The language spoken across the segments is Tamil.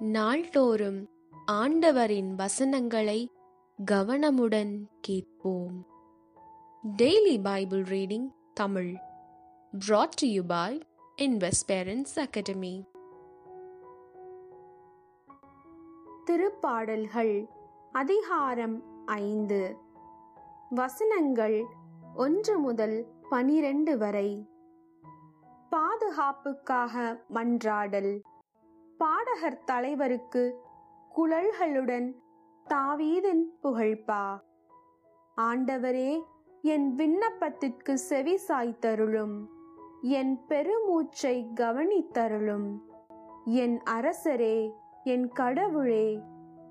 நாள்தோறும் ஆண்டவரின் வசனங்களை கவனமுடன் கேட்போம். Daily Bible reading Tamil brought to you by academy திருப்பாடல்கள் அதிகாரம் ஐந்து. வசனங்கள் ஒன்று முதல் பனிரெண்டு வரை. பாதுகாப்புக்காக மன்றாடல். பாடகர் தலைவருக்கு குழல்களுடன் தாவீதின் புகழ்பா ஆண்டவரே என் விண்ணப்பத்திற்கு செவி சாய்த்தருளும். என் பெருமூச்சை கவனித்தருளும். என் அரசரே என் கடவுளே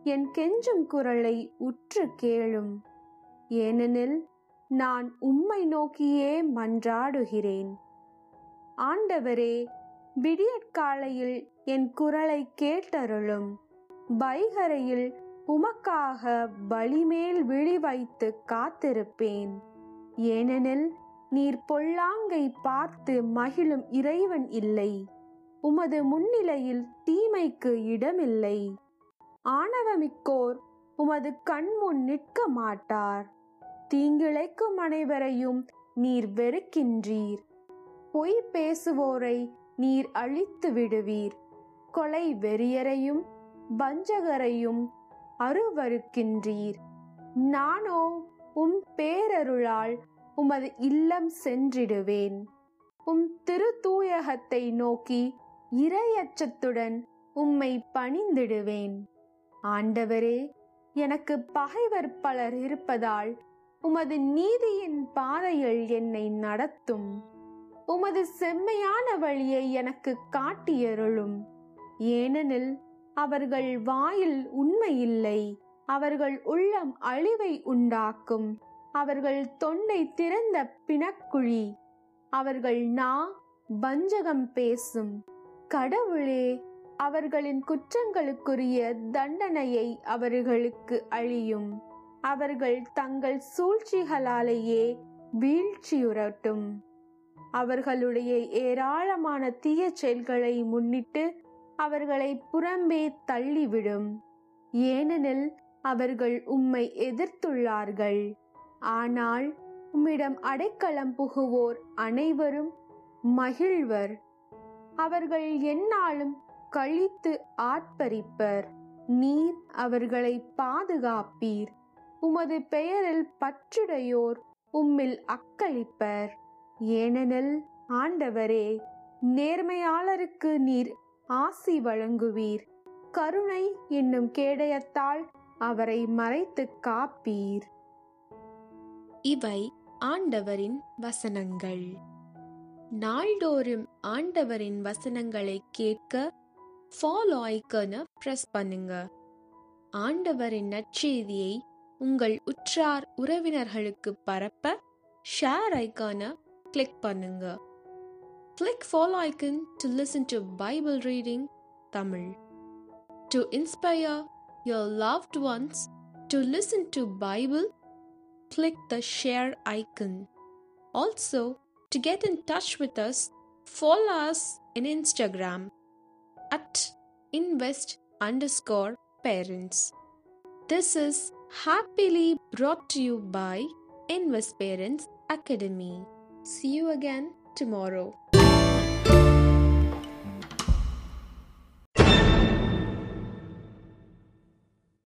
என் கெஞ்சும் குரலை உற்று கேளும். ஏனெனில் நான் உம்மை நோக்கியே மன்றாடுகிறேன். ஆண்டவரே விடியற்காலையில் என் குரலை கேட்டருளும். வைகரையில் உமக்காக பலிமேல் விழி வைத்து காத்திருப்பேன். ஏனெனில் நீர் பொல்லாங்கை பார்த்து மகிழும் இறைவன் இல்லை. உமது முன்னிலையில் தீமைக்கு இடமில்லை. ஆணவமிக்கோர் உமது கண்முன் நிற்க மாட்டார். தீங்கிழைக்கும் அனைவரையும் நீர் வெறுக்கின்றீர். பொய் பேசுவோரை நீர் அழித்து விடுவீர். கொலை வெறியரையும் வஞ்சகரையும் அருவருக்கின்றீர். நானோ உம் பேரருளால் உமது இல்லம் சென்றிடுவேன். உம் திருத்தூயகத்தை நோக்கி இரையச்சத்துடன் உம்மை பணிந்திடுவேன். ஆண்டவரே எனக்கு பகைவர் பலர் இருப்பதால் உமது நீதியின் பாதையில் என்னை நடத்தும். உமது செம்மையான வழியை எனக்கு காட்டியருளும். ஏனெனில் அவர்கள் வாயில் உண்மையில்லை அவர்கள் உள்ளம் அழிவை உண்டாக்கும். அவர்கள் தொண்டை திறந்த பிணக்குழி அவர்கள் நா வஞ்சகம் பேசும். கடவுளே அவர்களின் குற்றங்களுக்குரிய தண்டனையை அவர்களுக்கு அழியும். அவர்கள் தங்கள் சூழ்ச்சிகளாலேயே வீழ்ச்சியுறட்டும். அவர்களுடைய ஏராளமான தீய செயல்களை முன்னிட்டு அவர்களை புறம்பே தள்ளிவிடும். ஏனெனில் அவர்கள் உம்மை எதிர்த்துள்ளார்கள். ஆனால் உம்மிடம் அடைக்கலம் புகுவோர் அனைவரும் மகிழ்வர். அவர்கள் எந்நாளும் கழித்து ஆர்ப்பரிப்பர். நீர் அவர்களை பாதுகாப்பீர். உமது பெயரில் பற்றுடையோர் உம்மில் அக்களிப்பர். ஏனெனில் ஆண்டவரே நேர்மையாளருக்கு நீர் ஆசி வழங்குவீர். கருணை என்னும் கேடயத்தால் அவரை மறைத்து காப்பீர். இவை ஆண்டவரின் வசனங்கள். நாள்தோறும் ஆண்டவரின் வசனங்களை கேட்க ஃபாலோ ஐக்கனை பிரஸ் பண்ணுங்க. ஆண்டவரின் நற்செய்தியை உங்கள் உற்றார் உறவினர்களுக்கு பரப்ப ஷேர் ஐக்கானை கிளிக் பண்ணுங்க click follow icon to listen to Bible reading Tamil to inspire your loved ones to listen to Bible click the share icon. Also, to get in touch with us, follow us in Instagram at invest underscore parents. This is happily brought to you by Invest Parents Academy. See you again tomorrow.